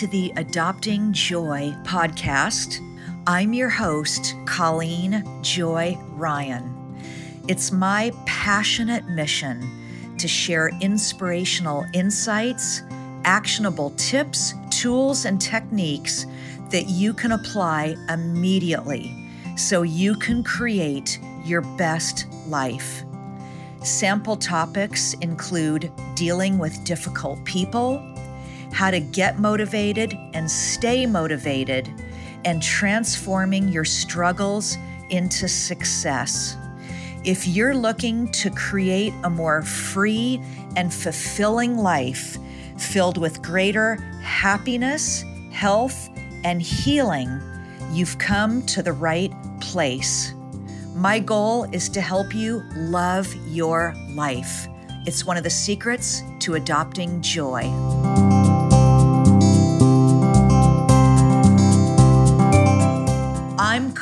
to the Adopting Joy podcast. I'm your host, Colleen Joy Ryan. It's my passionate mission to share inspirational insights, actionable tips, tools, and techniques that you can apply immediately so you can create your best life. Sample topics include dealing with difficult people, how to get motivated and stay motivated, and transforming your struggles into success. If you're looking to create a more free and fulfilling life filled with greater happiness, health, and healing, you've come to the right place. My goal is to help you love your life. It's one of the secrets to adopting joy.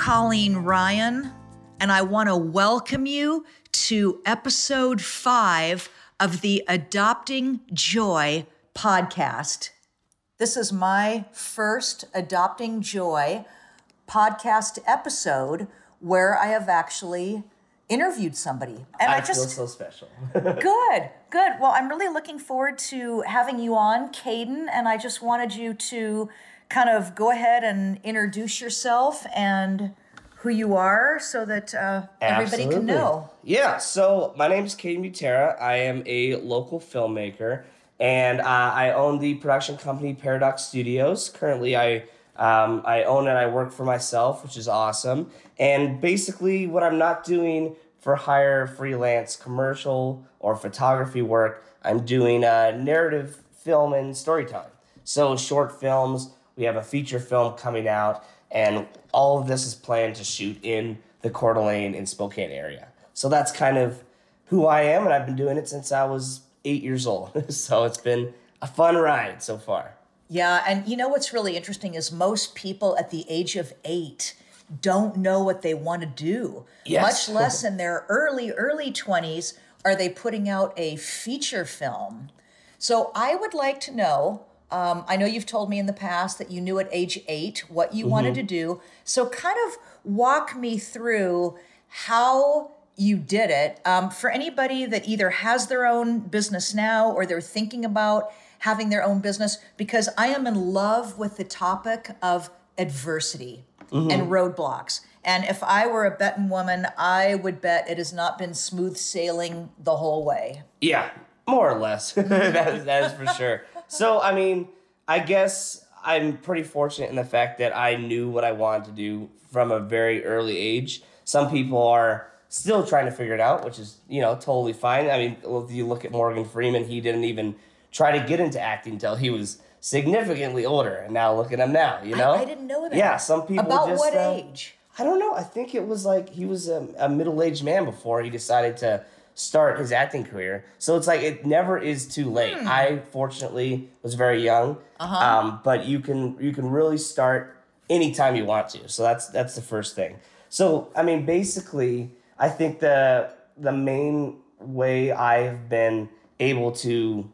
Colleen Ryan, and I want to welcome you to episode five of the Adopting Joy podcast. This is my first Adopting Joy podcast episode where I have actually interviewed somebody. And I, I just feel so special. good, good. Well, I'm really looking forward to having you on, Caden, and I just wanted you to kind of go ahead and introduce yourself and who you are so that uh, everybody can know. Yeah, so my name is Caden Butera. I am a local filmmaker and uh, I own the production company Paradox Studios. Currently, I um, I own and I work for myself, which is awesome. And basically, what I'm not doing for hire, freelance, commercial, or photography work, I'm doing uh, narrative film and storytelling. So, short films, we have a feature film coming out, and all of this is planned to shoot in the Coeur d'Alene and Spokane area. So, that's kind of who I am, and I've been doing it since I was eight years old. so, it's been a fun ride so far. Yeah, and you know what's really interesting is most people at the age of eight don't know what they want to do. Yes. Much less in their early, early 20s are they putting out a feature film. So I would like to know. Um, I know you've told me in the past that you knew at age eight what you mm-hmm. wanted to do. So, kind of walk me through how you did it. Um, for anybody that either has their own business now or they're thinking about having their own business because I am in love with the topic of adversity mm-hmm. and roadblocks. And if I were a betting woman, I would bet it has not been smooth sailing the whole way. Yeah, more or less. that, is, that is for sure. So, I mean, I guess I'm pretty fortunate in the fact that I knew what I wanted to do from a very early age. Some people are still trying to figure it out, which is, you know, totally fine. I mean, if you look at Morgan Freeman, he didn't even try to get into acting until he was significantly older. And now look at him now, you know? I, I didn't know that. Yeah, some people About just, what uh, age? I don't know. I think it was like he was a, a middle aged man before he decided to start his acting career. So it's like it never is too late. Hmm. I fortunately was very young, uh-huh. um, but you can you can really start anytime you want to. So that's that's the first thing. So I mean, basically, I think the the main way I've been able to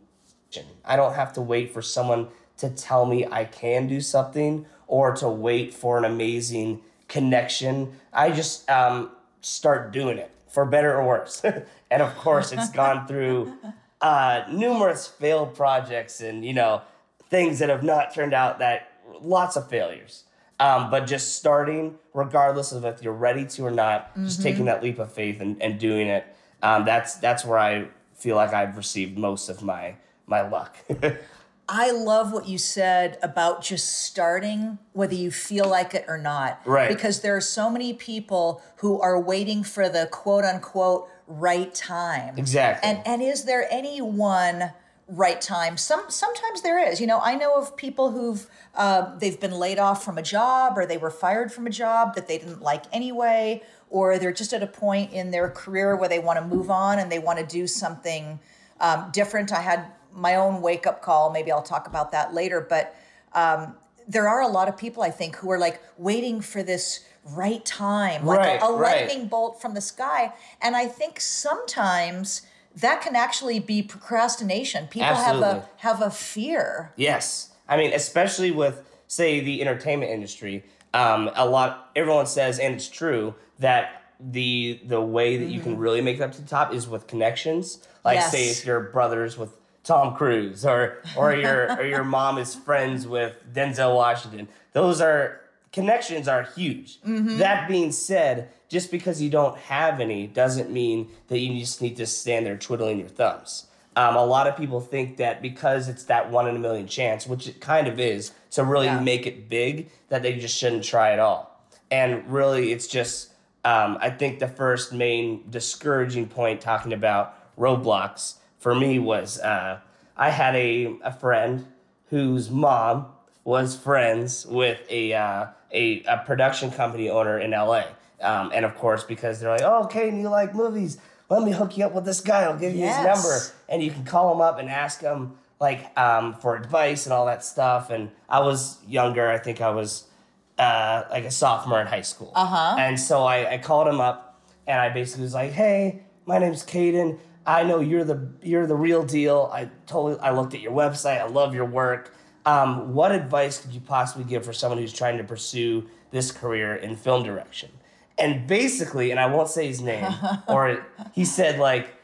I don't have to wait for someone to tell me I can do something or to wait for an amazing connection. I just um, start doing it for better or worse. and of course, it's gone through uh, numerous failed projects and, you know, things that have not turned out that lots of failures. Um, but just starting, regardless of if you're ready to or not, mm-hmm. just taking that leap of faith and, and doing it. Um, that's that's where I feel like I've received most of my my luck. I love what you said about just starting, whether you feel like it or not. Right. Because there are so many people who are waiting for the quote unquote right time. Exactly. And and is there any one right time? Some sometimes there is. You know, I know of people who've uh, they've been laid off from a job or they were fired from a job that they didn't like anyway, or they're just at a point in their career where they want to move on and they want to do something um, different. I had my own wake up call. Maybe I'll talk about that later. But um, there are a lot of people I think who are like waiting for this right time, like right, a, a right. lightning bolt from the sky. And I think sometimes that can actually be procrastination. People Absolutely. have a have a fear. Yes. I mean, especially with say the entertainment industry, um, a lot everyone says, and it's true that the the way that you can really make it up to the top is with connections. Like Yes. say if your brothers with Tom Cruise or or your or your mom is friends with Denzel Washington. Those are connections are huge. That being said, just because you don't have any doesn't mean that you just need to stand there twiddling your thumbs. Um, a lot of people think that because it's that one in a million chance, which it kind of is, to really Yeah. make it big, that they just shouldn't try at all. And really, it's just, um, I think the first main discouraging point talking about roadblocks for me was uh, I had a, a friend whose mom was friends with a, uh, a, a production company owner in LA. Um, and of course, because they're like, oh, okay, and you like movies, let me hook you up with this guy. I'll give you Yes. his number. And you can call him up and ask him like um, for advice and all that stuff. And I was younger. I think I was uh, like a sophomore in high school. Uh-huh. And so I, I called him up and I basically was like, hey, my name's Caden. I know you're the you're the real deal. I totally I looked at your website. I love your work. Um, what advice could you possibly give for someone who's trying to pursue this career in film direction? And basically, and I won't say his name, or he said like,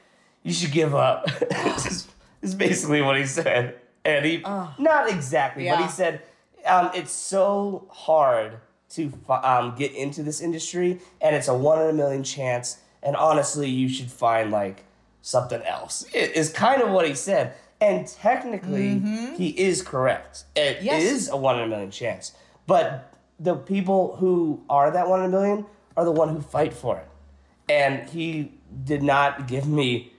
you should give up. this, is, basically what he said. And he, not exactly, but he said, um, it's so hard to um, get into this industry, and it's a one in a million chance. And honestly, you should find like something else. It is kind of what he said. And technically, he is correct. It is Yes. a one in a million chance. But the people who are that one in a million are the one who fight for it. And he did not give me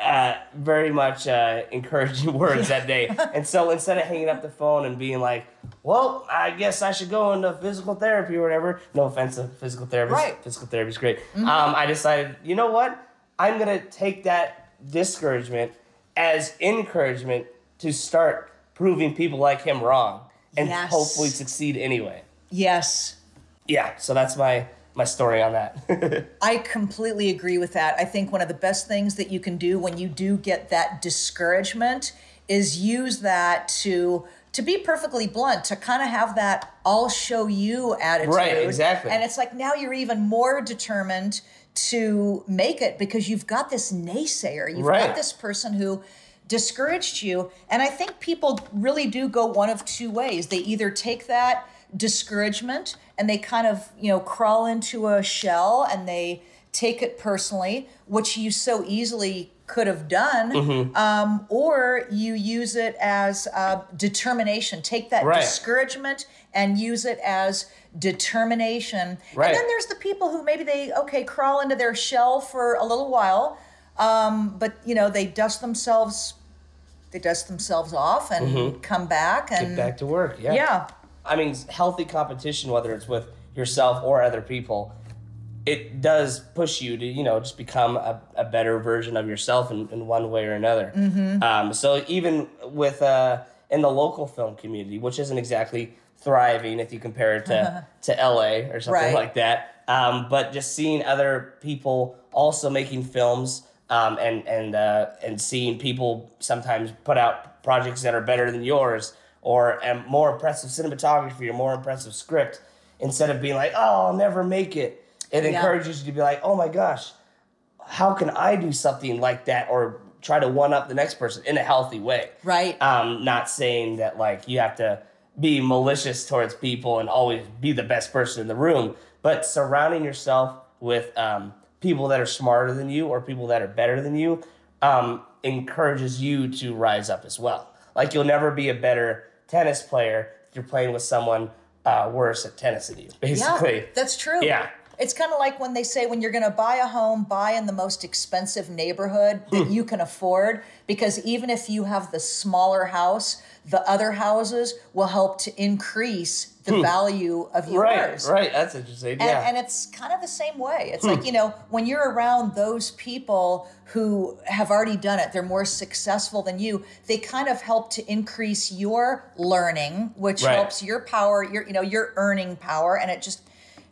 uh, very much uh, encouraging words that day. And so instead of hanging up the phone and being like, well, I guess I should go into physical therapy or whatever, no offense to physical therapists, Right. Mm-hmm. physical therapy is great. Um, I decided, you know what? I'm going to take that discouragement as encouragement to start proving people like him wrong and Yes. hopefully succeed anyway. Yes. Yeah, so that's my my story on that. I completely agree with that. I think one of the best things that you can do when you do get that discouragement is use that to to be perfectly blunt, to kind of have that I'll show you attitude. Right, exactly. And it's like now you're even more determined to make it because you've got this naysayer. You've Right. got this person who discouraged you. And I think people really do go one of two ways. They either take that discouragement and they kind of, you know, crawl into a shell and they take it personally, which you so easily could have done, Mm-hmm. um, or you use it as uh, determination. Take that Right. discouragement and use it as determination. Right. And then there's the people who maybe they okay crawl into their shell for a little while, um, but you know they dust themselves, they dust themselves off and come back and Mm-hmm. Get back to work. Yeah. yeah, I mean, healthy competition, whether it's with yourself or other people, it does push you to, you know, just become a, a better version of yourself in, in one way or another. Mm-hmm. Um, so even with uh, in the local film community, which isn't exactly thriving if you compare it to, to LA or something Right. like that, um, but just seeing other people also making films um, and and uh, and seeing people sometimes put out projects that are better than yours or a more impressive cinematography or more impressive script instead of being like, oh, I'll never make it. It Yeah. encourages you to be like, oh my gosh, how can I do something like that or try to one up the next person in a healthy way? right. Um, not saying that like you have to be malicious towards people and always be the best person in the room, but surrounding yourself with um, people that are smarter than you or people that are better than you um, encourages you to rise up as well. Like you'll never be a better tennis player if you're playing with someone uh, worse at tennis than you, basically. Yeah, that's true. Yeah. It's kind of like when they say when you're going to buy a home, buy in the most expensive neighborhood that Hmm. you can afford because even if you have the smaller house, the other houses will help to increase the value of yours. Hmm. Right, right. That's interesting. And, yeah. and it's kind of the same way. It's Hmm. like, you know, when you're around those people who have already done it, they're more successful than you, they kind of help to increase your learning, which Right. helps your power, your, you know, your earning power. And it just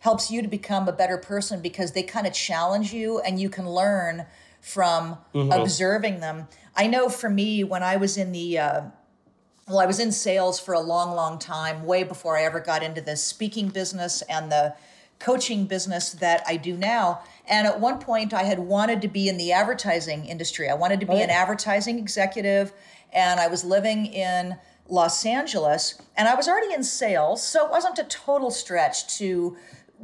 helps you to become a better person because they kind of challenge you and you can learn from Mm-hmm. observing them. I know for me, when I was in the, uh, well, I was in sales for a long, long time, way before I ever got into the speaking business and the coaching business that I do now. And at one point, I had wanted to be in the advertising industry. I wanted to be oh, yeah. an advertising executive, and I was living in Los Angeles, and I was already in sales, so it wasn't a total stretch to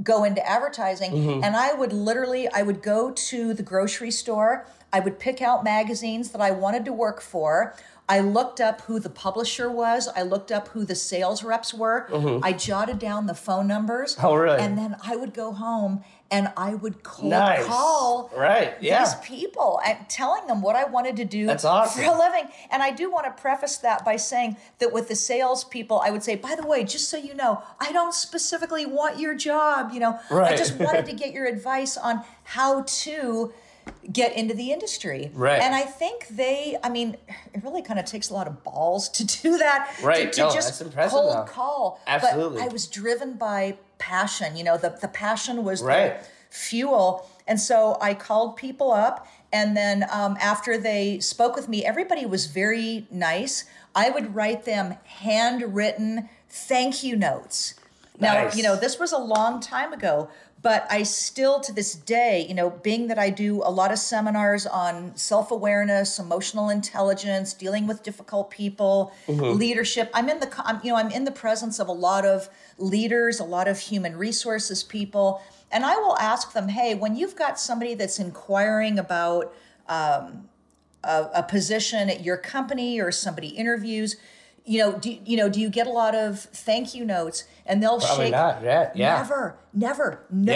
go into advertising. Mm-hmm. And I would literally, I would go to the grocery store. I would pick out magazines that I wanted to work for. I looked up who the publisher was. I looked up who the sales reps were. Mm-hmm. I jotted down the phone numbers. Oh, really? And then I would go home and I would cold nice. call right, yeah. these people and telling them what I wanted to do That's awesome. for a living. And I do want to preface that by saying that with the sales people, I would say, by the way, just so you know, I don't specifically want your job. You know, right. I just wanted to get your advice on how to get into the industry. Right. And I think they, I mean, it really kind of takes a lot of balls to do that. Right. To, to no, just cold though. call. Absolutely. But I was driven by passion. You know, the, the passion was right. the fuel. And so I called people up. And then um, after they spoke with me, everybody was very nice. I would write them handwritten thank you notes. Now, you know, this was a long time ago, but I still to this day, you know, being that I do a lot of seminars on self awareness, emotional intelligence, dealing with difficult people, mm-hmm. leadership. I'm in the, I'm, you know, I'm in the presence of a lot of leaders, a lot of human resources people, and I will ask them, hey, when you've got somebody that's inquiring about um, a, a position at your company or somebody interviews you know, do you know? Do you get a lot of thank you notes? And they'll Probably shake. not. Yeah, yeah. Never, never. No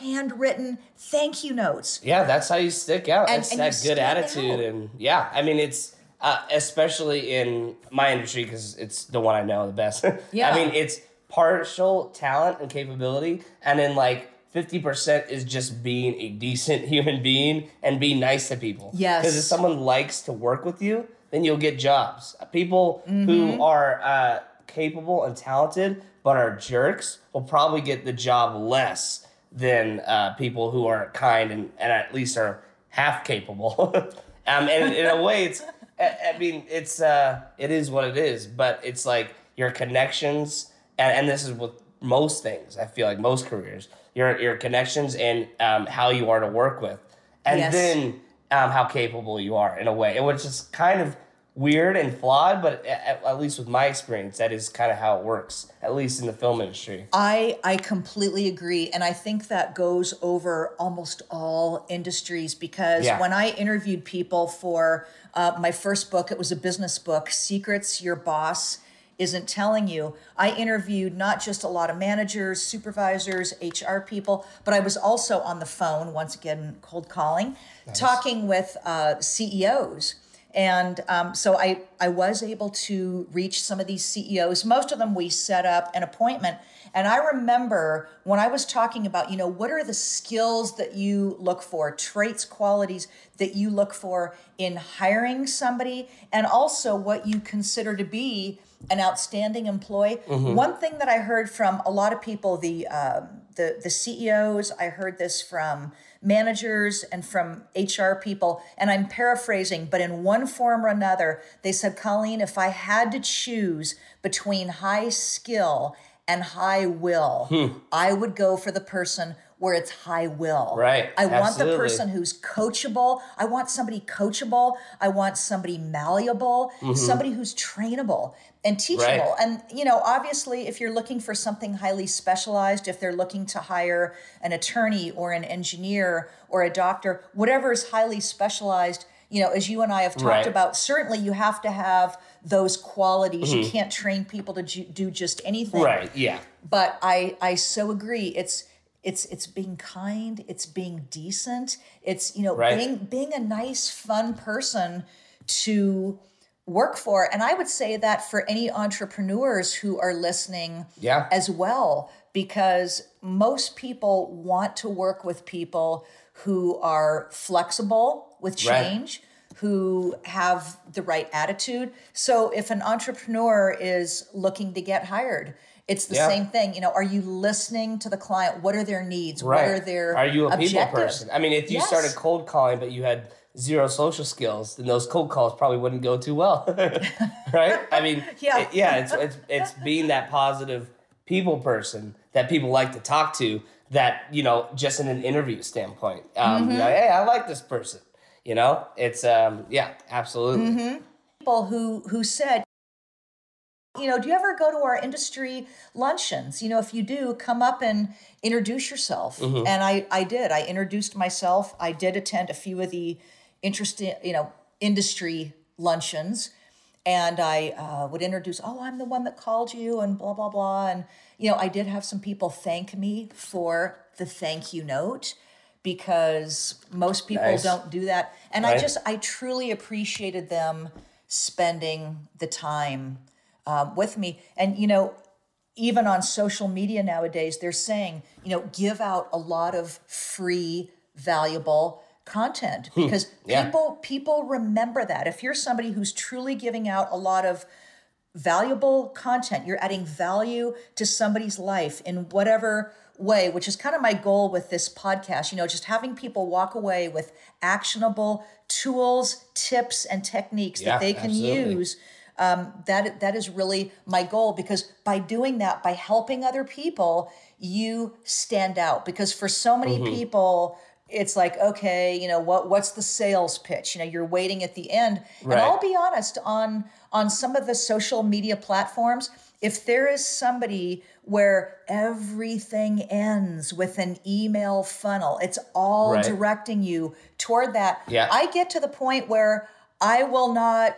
yeah. handwritten thank you notes. Yeah, that's how you stick out. And, it's and that good attitude, out. and yeah, I mean, it's uh, especially in my industry because it's the one I know the best. yeah. I mean, it's partial talent and capability, and then like. 50% is just being a decent human being and be nice to people. Yes. Because if someone likes to work with you, then you'll get jobs. People mm-hmm. who are uh, capable and talented but are jerks will probably get the job less than uh, people who are kind and, and at least are half capable. um, and in a way, it's I mean it's uh, it is what it is, but it's like your connections and, and this is with most things. I feel like most careers, your your connections and um, how you are to work with, and yes. then um, how capable you are in a way, which is kind of weird and flawed, but at, at, least with my experience, that is kind of how it works, at least in the film industry. I, I completely agree. And I think that goes over almost all industries because yeah. when I interviewed people for uh, my first book, it was a business book, Secrets Your Boss isn't telling you. I interviewed not just a lot of managers, supervisors, HR people, but I was also on the phone, once again, cold calling, nice. talking with uh, CEOs and um, so I, I was able to reach some of these CEOs. Most of them we set up an appointment. And I remember when I was talking about, you know, what are the skills that you look for, traits, qualities that you look for in hiring somebody, and also what you consider to be an outstanding employee. Mm-hmm. One thing that I heard from a lot of people, the um, the the CEOs, I heard this from managers and from HR people, and I'm paraphrasing, but in one form or another, they said, Colleen, if I had to choose between high skill and high will, hmm. I would go for the person where it's high will. Right. I Absolutely. want the person who's coachable. I want somebody coachable. I want somebody malleable, mm-hmm. somebody who's trainable and teachable. Right. And you know, obviously if you're looking for something highly specialized, if they're looking to hire an attorney or an engineer or a doctor, whatever is highly specialized, you know, as you and I have talked right. about, certainly you have to have those qualities. Mm-hmm. You can't train people to do just anything. Right. Yeah. But I I so agree. It's it's it's being kind it's being decent it's you know right. being being a nice fun person to work for and i would say that for any entrepreneurs who are listening yeah. as well because most people want to work with people who are flexible with change right who have the right attitude. So if an entrepreneur is looking to get hired, it's the yeah. same thing. You know, are you listening to the client? What are their needs? Right. What are their Are you a objectives? people person? I mean, if you yes. started cold calling, but you had zero social skills, then those cold calls probably wouldn't go too well, right? I mean, Yeah. it- yeah, it's it's it's being that positive people person that people like to talk to. That you know, just in an interview standpoint, um, you know, hey, I like this person. You know, it's um, yeah, absolutely. people who who said you know do you ever go to our industry luncheons? You know if you do come up and introduce yourself. Mm-hmm. and i i did. I introduced myself. I did attend a few of the interesting you know industry luncheons. And i uh, would introduce oh i'm the one that called you and blah blah blah. And you know i did have some people thank me for the thank you note because most people Nice. don't do that. And i just i truly appreciated them spending the time um, with me and you know even on social media nowadays they're saying you know give out a lot of free valuable content because yeah. people people remember that if you're somebody who's truly giving out a lot of valuable content. You're adding value to somebody's life in whatever way, which is kind of my goal with this podcast. You know, just having people walk away with actionable tools, tips, and techniques Yeah, that they can absolutely. use. Um, that that is really my goal because by doing that, by helping other people, you stand out. Because for so many Mm-hmm. people, it's like okay, you know what? What's the sales pitch? You know, you're waiting at the end, and I'll be honest on on some of the social media platforms if there is somebody where everything ends with an email funnel it's all Right. directing you toward that Yeah. i get to the point where i will not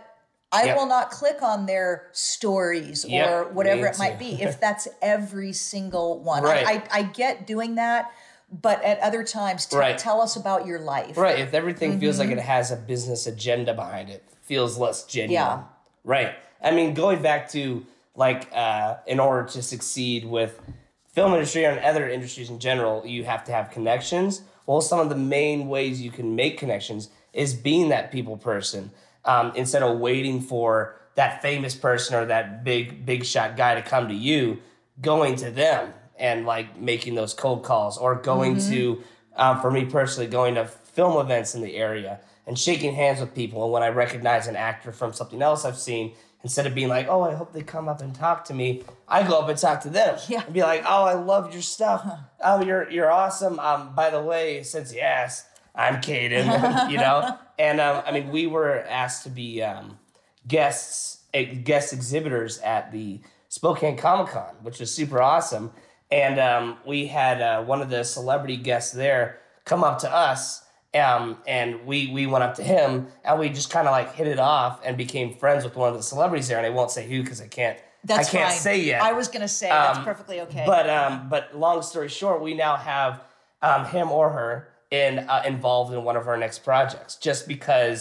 i Yep. will not click on their stories Yep, or whatever it might be if that's every single one Right. I, I, I get doing that but at other times t- Right. tell us about your life Right. If everything feels Mm-hmm. like it has a business agenda behind it, feels less genuine. Yeah. Right. I mean, going back to like, uh, in order to succeed with film industry and other industries in general, you have to have connections. Well, some of the main ways you can make connections is being that people person um, instead of waiting for that famous person or that big big shot guy to come to you, going to them and like making those cold calls or going to, um, for me personally, going to film events in the area and shaking hands with people. And when I recognize an actor from something else I've seen, instead of being like, "Oh, I hope they come up and talk to me," I go up and talk to them Yeah. and be like, "Oh, I love your stuff. Oh, you're you're awesome. Um, by the way, since you asked, I'm Caden, you know." And um, I mean, we were asked to be um, guests, eh, guest exhibitors at the Spokane Comic Con, which was super awesome. And um, we had uh, one of the celebrity guests there come up to us. Um, and we we went up to him and we just kind of like hit it off and became friends with one of the celebrities there. And I won't say who because I can't that's I can't fine. say yet. i was gonna say that's Um, perfectly okay But um, but long story short, we now have um, him or her in uh, involved in one of our next projects, just because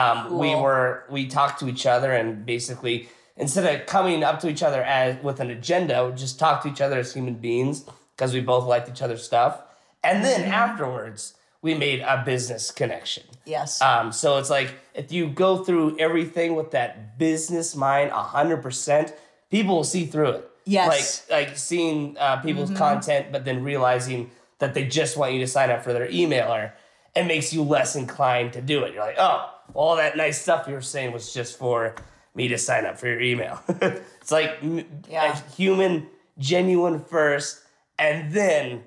um, we were we talked to each other and basically instead of coming up to each other as with an agenda, we just talk to each other as human beings because we both liked each other's stuff, and then Mm-hmm. afterwards we made a business connection. yes Um, so it's like if you go through everything with that business mind hundred percent, people will see through it. Yes. Like like seeing uh, people's content, but then realizing that they just want you to sign up for their emailer, it makes you less inclined to do it. You're like, oh, all that nice stuff you were saying was just for me to sign up for your email. it's like Yeah. human, genuine first, and then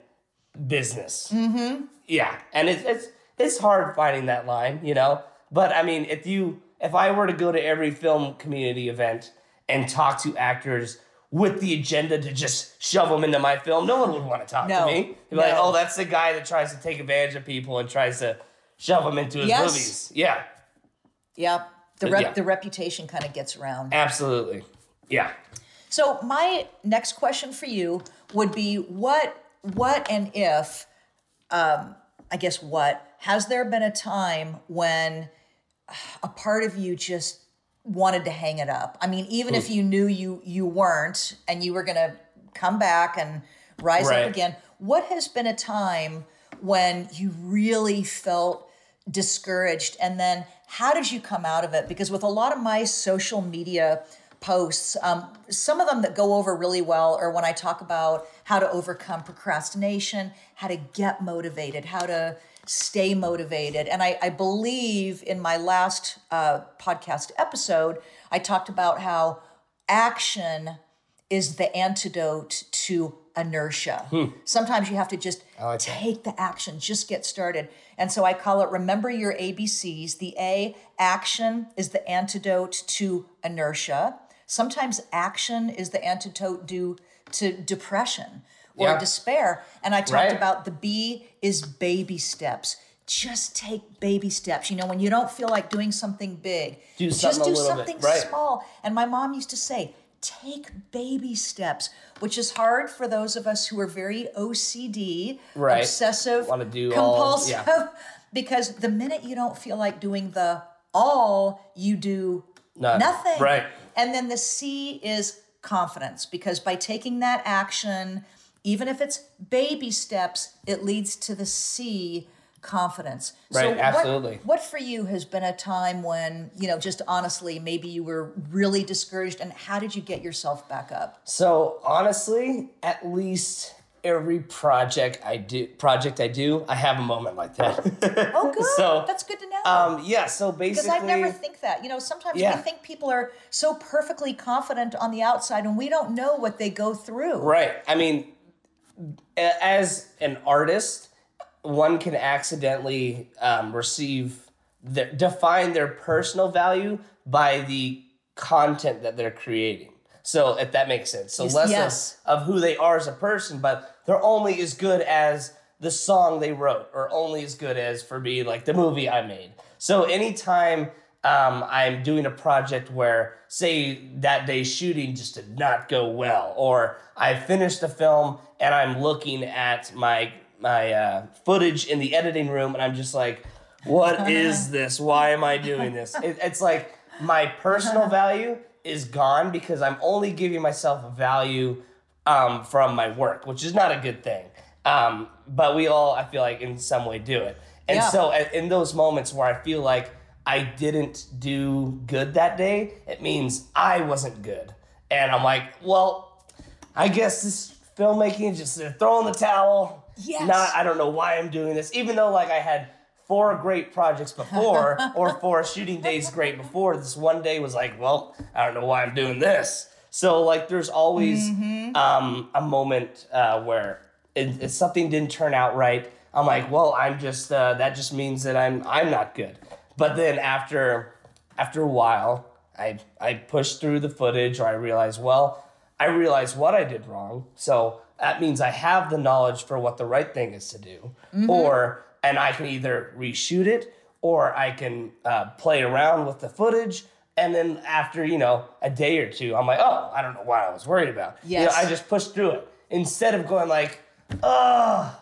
business. Mm-hmm. Yeah, and it's it's it's hard finding that line, you know. But I mean, if you if I were to go to every film community event and talk to actors with the agenda to just shove them into my film, no one would want to talk No, to me. They'd like, "Oh, that's the guy that tries to take advantage of people and tries to shove them into his Yes. movies." Yeah, yeah the, rep- yeah. the reputation kind of gets around absolutely. Yeah. So my next question for you would be what what and if um I guess what has there been a time when a part of you just wanted to hang it up? I mean even if you knew you you weren't and you were going to come back and rise Right. up again, what has been a time when you really felt discouraged and then how did you come out of it because with a lot of my social media posts. Um, some of them that go over really well are when I talk about how to overcome procrastination, how to get motivated, how to stay motivated. And I, I believe in my last uh, podcast episode, I talked about how action is the antidote to inertia. Hmm. Sometimes you have to just like take that. the action, just get started. And so I call it remember your ABCs. The A, action, is the antidote to inertia. Sometimes action is the antidote due to depression or yeah. despair. And I talked right. about the B is baby steps. Just take baby steps. You know, when you don't feel like doing something big, do something just do something right. small. And my mom used to say, take baby steps, which is hard for those of us who are very OCD, right. obsessive, want to do compulsive, all, yeah. because the minute you don't feel like doing the all, you do None. nothing. Right. And then the C is confidence, because by taking that action, even if it's baby steps, it leads to the C confidence. Right, so absolutely. What, what for you has been a time when, you know, just honestly, maybe you were really discouraged and how did you get yourself back up? So honestly, at least every project I do project I do, I have a moment like that. oh good. so that's good to know. Um yeah, so basically Because I never think that. You know, sometimes yeah. we think people are so perfectly confident on the outside and we don't know what they go through. Right. I mean, as an artist, one can accidentally um, receive their, define their personal value by the content that they're creating. So if that makes sense, so less yes. of, of who they are as a person, but they're only as good as the song they wrote, or only as good as for me like the movie I made. So anytime um, I'm doing a project where, say, that day's shooting just did not go well, or I finished a film and I'm looking at my my uh, footage in the editing room, and I'm just like, what is this? Why am I doing this? It, it's like my personal value is gone because I'm only giving myself value um, from my work, which is not a good thing. Um, but we all, I feel like, in some way do it. And yeah. so, in those moments where I feel like I didn't do good that day, it means I wasn't good. And I'm like, well, I guess this filmmaking is just throwing the towel Yes. Not, I don't know why I'm doing this, even though like I had four great projects before or four shooting days great before. This one day was like, well, I don't know why I'm doing this. So like, there's always mm-hmm. um, a moment uh, where it, if something didn't turn out right, I'm like, well, I'm just uh, that just means that I'm I'm not good. But then after after a while, I I push through the footage, or I realize, well, I realize what I did wrong. So that means I have the knowledge for what the right thing is to do, mm-hmm. or and I can either reshoot it or I can uh, play around with the footage. And then after you know a day or two, I'm like, oh, I don't know what I was worried about. Yes. You know, I just pushed through it instead of going like, oh,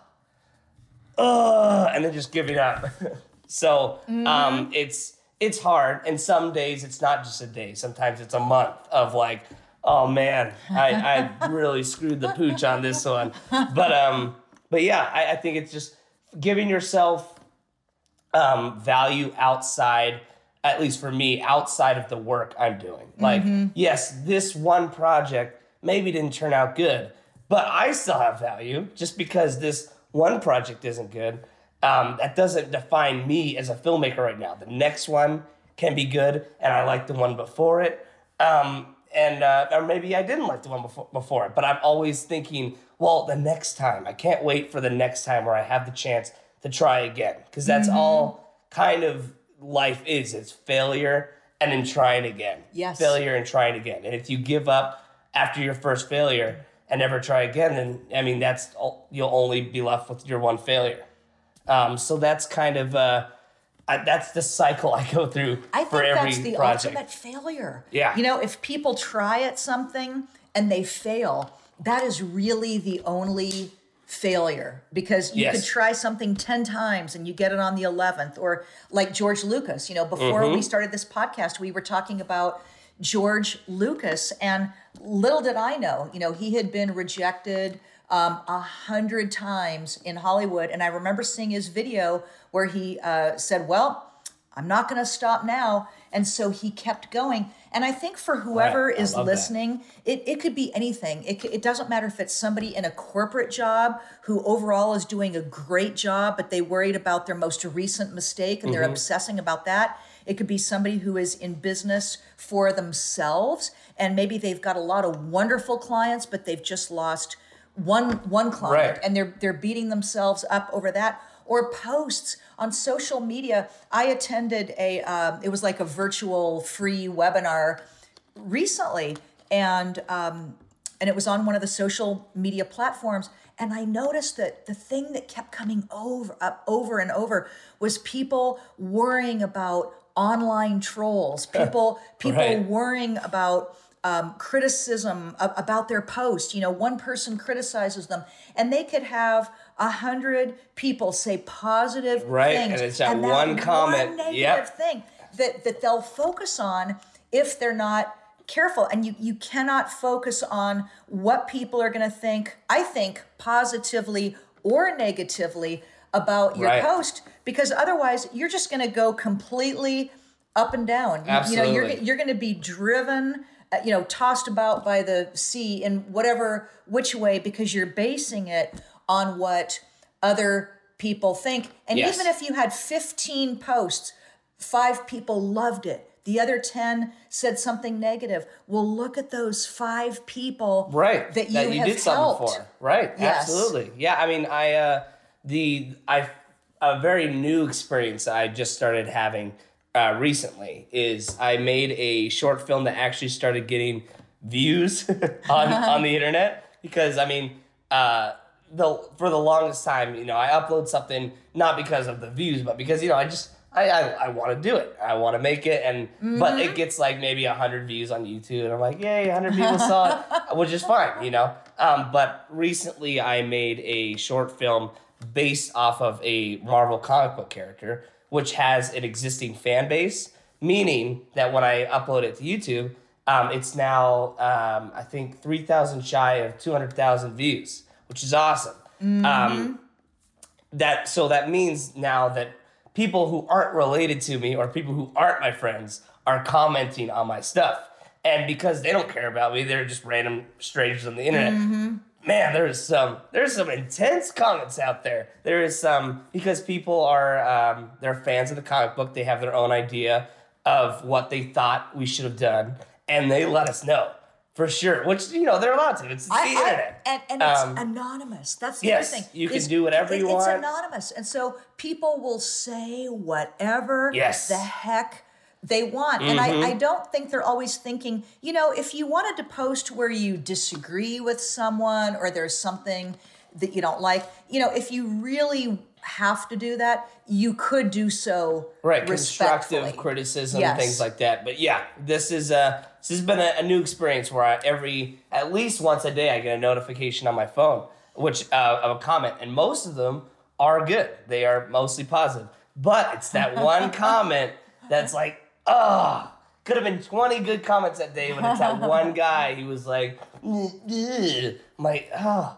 oh, and then just giving up. so mm-hmm. um, it's it's hard, and some days it's not just a day. Sometimes it's a month of like, oh man, I, I really screwed the pooch on this one. But um, but yeah, I, I think it's just giving yourself um, value outside, at least for me, outside of the work I'm doing. Like, mm-hmm. yes, this one project maybe didn't turn out good, but I still have value just because this one project isn't good. Um, that doesn't define me as a filmmaker right now. The next one can be good, and I like the one before it. Um, and uh, or maybe I didn't like the one before, before it, but I'm always thinking, well, the next time. I can't wait for the next time where I have the chance to try again, because that's mm-hmm. all kind of life is. It's failure and then trying again. Yes. Failure and trying again. And if you give up after your first failure and never try again, then I mean that's you'll only be left with your one failure. Um, so that's kind of. Uh, I, that's the cycle I go through I for every that's the project. ultimate failure. Yeah. You know, if people try at something and they fail, that is really the only failure because you yes. could try something 10 times and you get it on the 11th or like George Lucas, you know, before mm-hmm. we started this podcast, we were talking about George Lucas and little did I know, you know, he had been rejected um, a hundred times in Hollywood. And I remember seeing his video where he uh, said, Well, I'm not going to stop now. And so he kept going. And I think for whoever Right. Is that. listening, it, it could be anything. It, it doesn't matter if it's somebody in a corporate job who overall is doing a great job, but they worried about their most recent mistake and they're Mm-hmm. obsessing about that. It could be somebody who is in business for themselves and maybe they've got a lot of wonderful clients, but they've just lost one one client Right. and they're they're beating themselves up over that or posts on social media i attended a um, it was like a virtual free webinar recently and um, and it was on one of the social media platforms and i noticed that the thing that kept coming over up over and over was people worrying about online trolls people people Right. worrying about um, criticism about their post. You know, one person criticizes them, and they could have a hundred people say positive Right, things, and it's that one comment, one negative yep. thing that that they'll focus on if they're not careful. And you you cannot focus on what people are going to think. I think positively or negatively about your Right. post because otherwise you're just going to go completely up and down. You- You know, you're you're going to be driven, you know, tossed about by the sea in whatever which way because you're basing it on what other people think. And Yes. even if you had 15 posts, five people loved it. The other 10 said something negative. Well, look at those five people right that you, have did something for right Yes. absolutely yeah i mean i uh the i a very new experience i just started having uh recently is i made a short film that actually started getting views on on the internet because i mean uh the for the longest time you know i upload something not because of the views but because you know i just I, I, I want to do it. I want to make it, and but it gets like maybe hundred views on YouTube, and I'm like, yay, hundred people saw it, which is fine, you know. Um, but recently, I made a short film based off of a Marvel comic book character, which has an existing fan base, meaning that when I upload it to YouTube, um, it's now um, I think three thousand shy of two hundred thousand views, which is awesome. Um, that so that means now that people who aren't related to me or people who aren't my friends are commenting on my stuff. And because they don't care about me they're just random strangers on the internet man there's some there's some intense comments out there there is some because people are um, they're fans of the comic book they have their own idea of what they thought we should have done and they let us know for sure which you know there are lots of it's, it's the I- I- internet and, and it's Um, anonymous. That's the yes, other thing. you can do whatever you it- it's anonymous, and so people will say whatever Yes. the heck they want. And Mm-hmm. I, I don't think they're always thinking. You know, if you wanted to post where you disagree with someone or there's something that you don't like, you know, if you really have to do that, you could do so right constructive criticism Yes. things like that but yeah this is uh this has been a, a new experience where I, every at least once a day i get a notification on my phone which uh, of a comment and most of them are good they are mostly positive but it's that one comment that's like oh could have been 20 good comments that day but it's that one guy he was like "Ugh, ugh." i'm like oh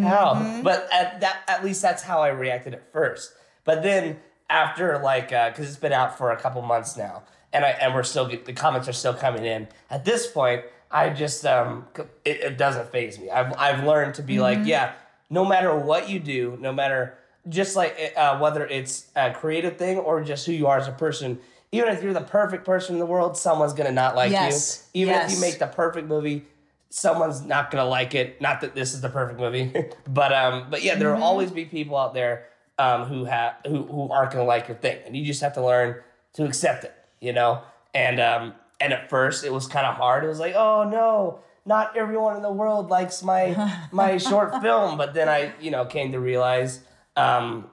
how? But at that, at least that's how I reacted at first. But then after like, because it's been out for a couple months now, and I and we're still the comments are still coming in. At this point, I just um, it, it doesn't faze me. I've I've learned to be like, yeah, no matter what you do, no matter just like uh, whether it's a creative thing or just who you are as a person. Even if you're the perfect person in the world, someone's gonna not like Yes, you. Even if you make the perfect movie, someone's not gonna like it. Not that this is the perfect movie, but um, but yeah, there Mm-hmm. will always be people out there um who have who who aren't gonna like your thing, and you just have to learn to accept it, you know. And um, and at first it was kind of hard. It was like, oh no, not everyone in the world likes my my short film. But then I, you know, came to realize um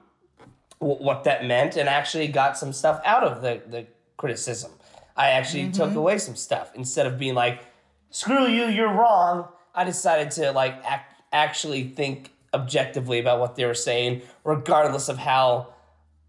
w- what that meant, and actually got some stuff out of the the criticism. I actually took away some stuff instead of being like, screw you, you're wrong. I decided to like ac- actually think objectively about what they were saying, regardless of how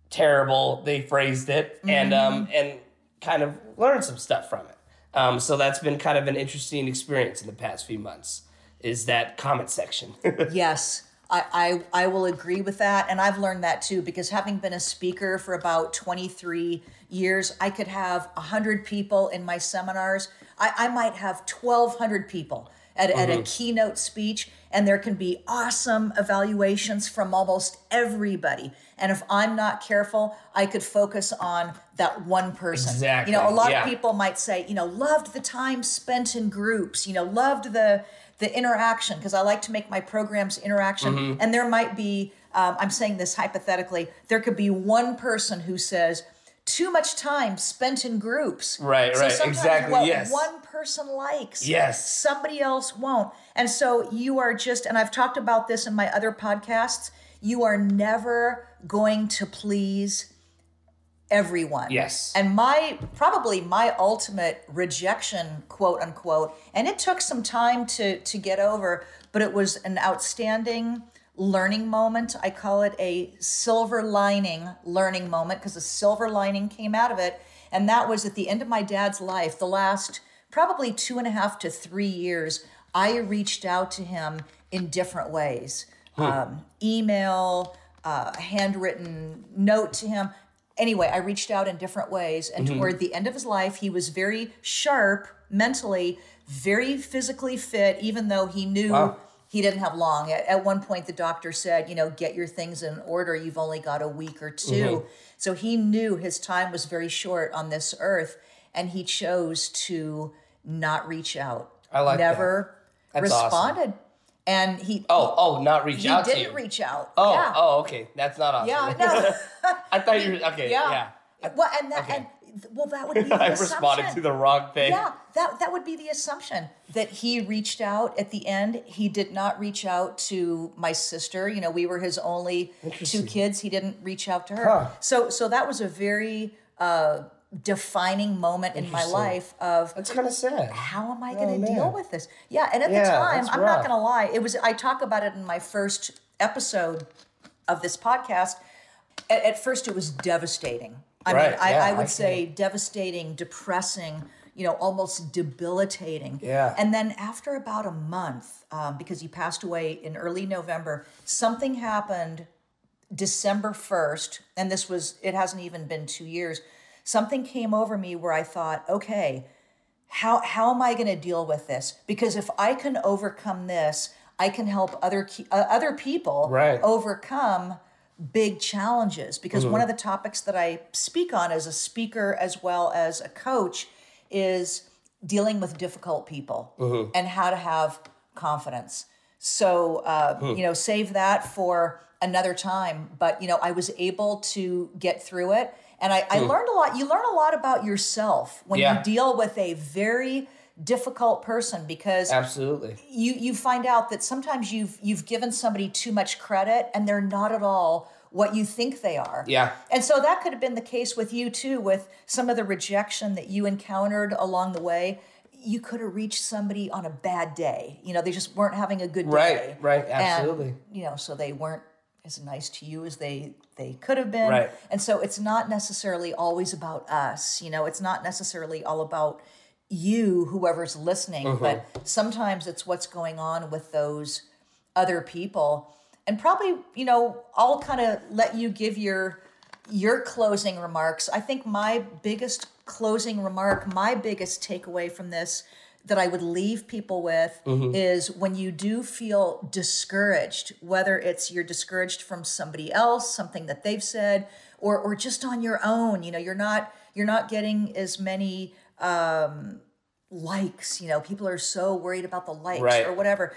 terrible they phrased it, and um and kind of learn some stuff from it. Um, so that's been kind of an interesting experience in the past few months. Is that comment section? Yes. I, I, I will agree with that. And I've learned that too, because having been a speaker for about 23 years, I could have 100 people in my seminars. I, I might have 1,200 people at, mm-hmm. at a mm-hmm. keynote speech, and there can be awesome evaluations from almost everybody. And if I'm not careful, I could focus on that one person. Exactly. You know, a lot yeah. of people might say, you know, loved the time spent in groups, you know, loved the the interaction because I like to make my programs interaction. Mm-hmm. And there might be, um, I'm saying this hypothetically, there could be one person who says, too much time spent in groups. Right, so right, exactly. What yes. one person likes, yes, somebody else won't. And so you are just, and I've talked about this in my other podcasts. You are never going to please everyone. Yes. And my probably my ultimate rejection, quote unquote, and it took some time to to get over, but it was an outstanding learning moment. I call it a silver lining learning moment because a silver lining came out of it. And that was at the end of my dad's life, the last probably two and a half to three years, I reached out to him in different ways hmm. um, email, uh, handwritten note to him anyway, I reached out in different ways. And mm-hmm. toward the end of his life, he was very sharp mentally, very physically fit, even though he knew wow. he didn't have long. At, at, one point, the doctor said, you know, get your things in order. You've only got a week or 2 mm-hmm. So he knew his time was very short on this earth. And he chose to not reach out. I like Never that. responded. Awesome. And he oh oh not reach out. He didn't reach out. Oh yeah. oh okay, that's not awesome. Yeah, no. I thought you were okay. Yeah. yeah. Well, and that okay. and well, that would be. The I responded to the wrong thing. Yeah, that that would be the assumption that he reached out at the end. He did not reach out to my sister. You know, we were his only two kids. He didn't reach out to her. Huh. So so that was a very. Uh, defining moment in my life of that's kind of sad. how am i going to oh, deal with this? Yeah and at yeah, the time i'm rough. not going to lie it was i talk about it in my first episode of this podcast. At, at first it was devastating. I right, mean I, yeah, I would I say devastating depressing you know almost debilitating. Yeah. And then after about a month um, because he passed away in early november something happened december 1st and this was it hasn't even been two years something came over me where I thought, okay, how how am I going to deal with this? Because if I can overcome this, I can help other uh, other people right. overcome big challenges. Because mm-hmm. one of the topics that I speak on as a speaker as well as a coach is dealing with difficult people mm-hmm. and how to have confidence. So uh, you know, save that for another time. But you know, I was able to get through it and I, I learned a lot. You learn a lot about yourself when yeah. you deal with a very difficult person because absolutely you you find out that sometimes you've you've given somebody too much credit and they're not at all what you think they are. Yeah. And so that could have been the case with you too with some of the rejection that you encountered along the way. You could have reached somebody on a bad day. You know, they just weren't having a good day. Right, right, absolutely. And, you know, so they weren't as nice to you as they they could have been. Right. And so it's not necessarily always about us. You know, it's not necessarily all about you, whoever's listening, mm-hmm. but sometimes it's what's going on with those other people. And probably, you know, I'll kind of let you give your your closing remarks. I think my biggest closing remark, my biggest takeaway from this that I would leave people with mm-hmm. is when you do feel discouraged, whether it's you're discouraged from somebody else, something that they've said, or or just on your own, you know, you're not you're not getting as many um, likes you know people are so worried about the likes right. or whatever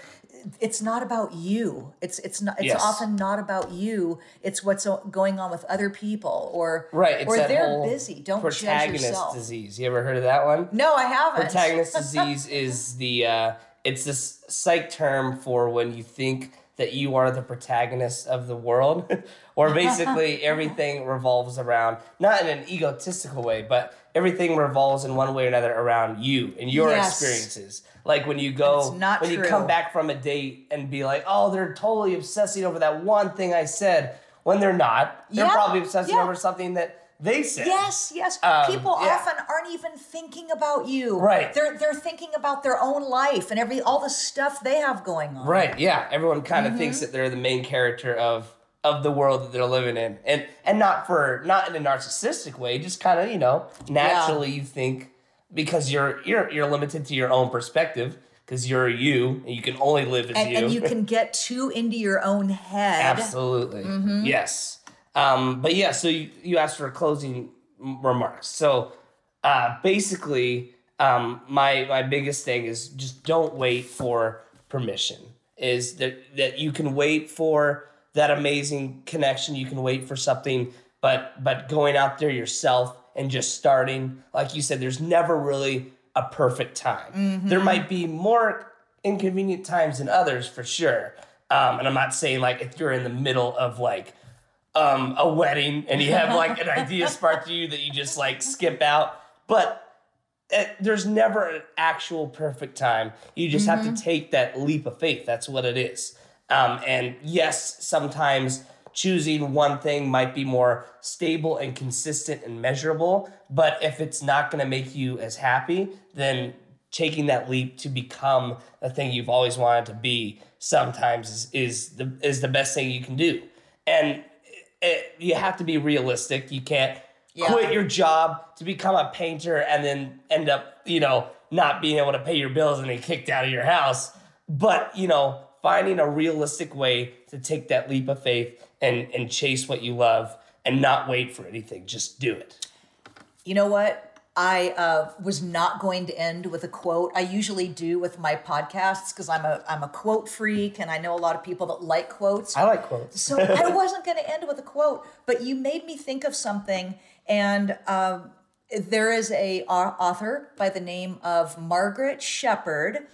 it's not about you. It's it's not it's yes. often not about you. It's what's going on with other people or right it's or they're busy. Don't protagonist disease. You ever heard of that one? No i haven't. Protagonist disease is the uh it's this psych term for when you think that you are the protagonist of the world or basically everything revolves around not in an egotistical way but everything revolves in one way or another around you and your yes. experiences. Like when you go, when true. you come back from a date and be like, oh, they're totally obsessing over that one thing I said, when they're not. They're yeah. probably obsessing yeah. over something that they say. Yes, yes. Um, People yeah. often aren't even thinking about you. Right. They're they're thinking about their own life and every all the stuff they have going on. Right. Yeah. Everyone kind of Mm-hmm. thinks that they're the main character of of the world that they're living in, and and not for not in a narcissistic way. Just kind of you know naturally you think because you're you're you're limited to your own perspective because you're you and you can only live as And, you. and you can get too into your own head. Absolutely. Mm-hmm. Yes. Um, but yeah, so you, you asked for closing remarks. So uh, basically, um, my my biggest thing is just don't wait for permission. Is that that you can wait for that amazing connection. You can wait for something, but but going out there yourself and just starting, like you said, there's never really a perfect time. There might be more inconvenient times than others for sure. Um, and I'm not saying like if you're in the middle of like um, a wedding and you have like an idea spark to you that you just like skip out, but uh there's never an actual perfect time. You just have to take that leap of faith. That's what it is. Um, and yes, sometimes choosing one thing might be more stable and consistent and measurable. But if it's not going to make you as happy, then taking that leap to become the thing you've always wanted to be sometimes is, is the is the best thing you can do. And it, you have to be realistic. You can't Yeah. quit your job to become a painter and then end up, you know, not being able to pay your bills and then kicked out of your house. But, you know, finding a realistic way to take that leap of faith and and chase what you love and not wait for anything. Just do it. You know what? I uh, was not going to end with a quote. I usually do with my podcasts because I'm a I'm a quote freak, and I know a lot of people that like quotes. I like quotes. So I wasn't going to end with a quote, but you made me think of something. And um, there is a au- author by the name of Margaret Shepard,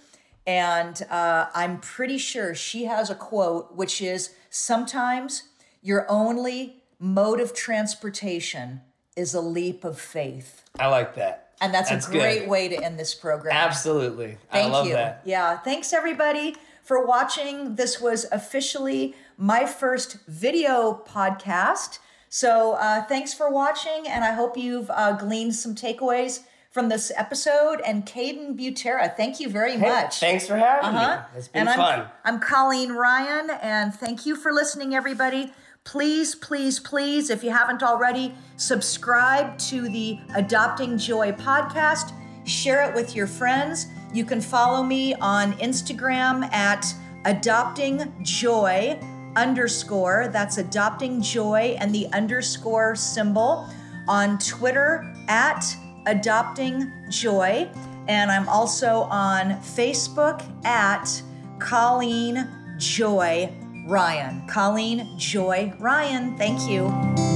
and uh, I'm pretty sure she has a quote, which is sometimes your only mode of transportation is a leap of faith. I like that. And that's, That's a great good. way to end this program. Absolutely. Thank I love you. that. Yeah. Thanks everybody for watching. This was officially my first video podcast. So uh, thanks for watching, and I hope you've uh, gleaned some takeaways from this episode. And Caden Butera, thank you very Hey, much. thanks for having Uh-huh. me. It's been and fun. I'm, I'm Colleen Ryan, and thank you for listening, everybody. Please, please, please, if you haven't already, subscribe to the Adopting Joy podcast. Share it with your friends. You can follow me on Instagram at Adopting Joy underscore. That's Adopting Joy and the underscore symbol. On Twitter at Adopting Joy. And I'm also on Facebook at Colleen Joy Ryan. Colleen Joy Ryan. Thank you.